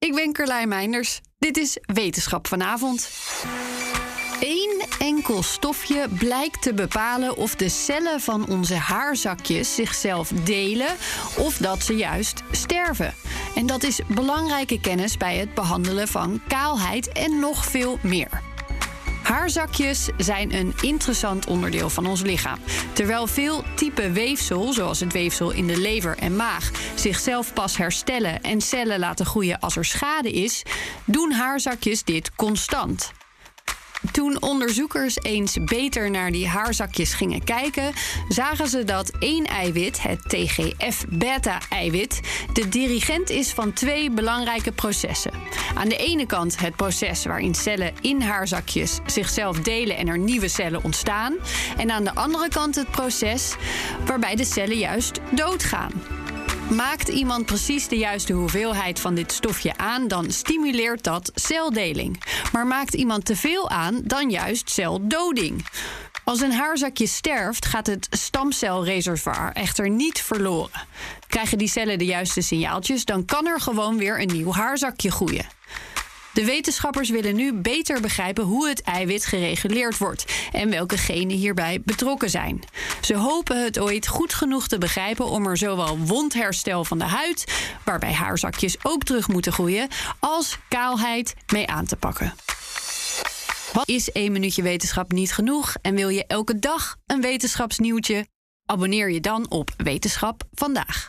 Ik ben Carlijn Meinders. Dit is Wetenschap vanavond. Eén enkel stofje blijkt te bepalen of de cellen van onze haarzakjes zichzelf delen of dat ze juist sterven. En dat is belangrijke kennis bij het behandelen van kaalheid en nog veel meer. Haarzakjes zijn een interessant onderdeel van ons lichaam. Terwijl veel type weefsel, zoals het weefsel in de lever en maag, zichzelf pas herstellen en cellen laten groeien als er schade is, doen haarzakjes dit constant. Toen onderzoekers eens beter naar die haarzakjes gingen kijken, zagen ze dat één eiwit, het TGF-beta-eiwit, de dirigent is van twee belangrijke processen. Aan de ene kant het proces waarin cellen in haarzakjes zichzelf delen en er nieuwe cellen ontstaan. En aan de andere kant het proces waarbij de cellen juist doodgaan. Maakt iemand precies de juiste hoeveelheid van dit stofje aan, dan stimuleert dat celdeling. Maar maakt iemand te veel aan, dan juist celdoding. Als een haarzakje sterft, gaat het stamcelreservoir echter niet verloren. Krijgen die cellen de juiste signaaltjes, dan kan er gewoon weer een nieuw haarzakje groeien. De wetenschappers willen nu beter begrijpen hoe het eiwit gereguleerd wordt en welke genen hierbij betrokken zijn. Ze hopen het ooit goed genoeg te begrijpen om er zowel wondherstel van de huid, waarbij haarzakjes ook terug moeten groeien, als kaalheid mee aan te pakken. Wat is één minuutje wetenschap niet genoeg en wil je elke dag een wetenschapsnieuwtje? Abonneer je dan op Wetenschap vandaag.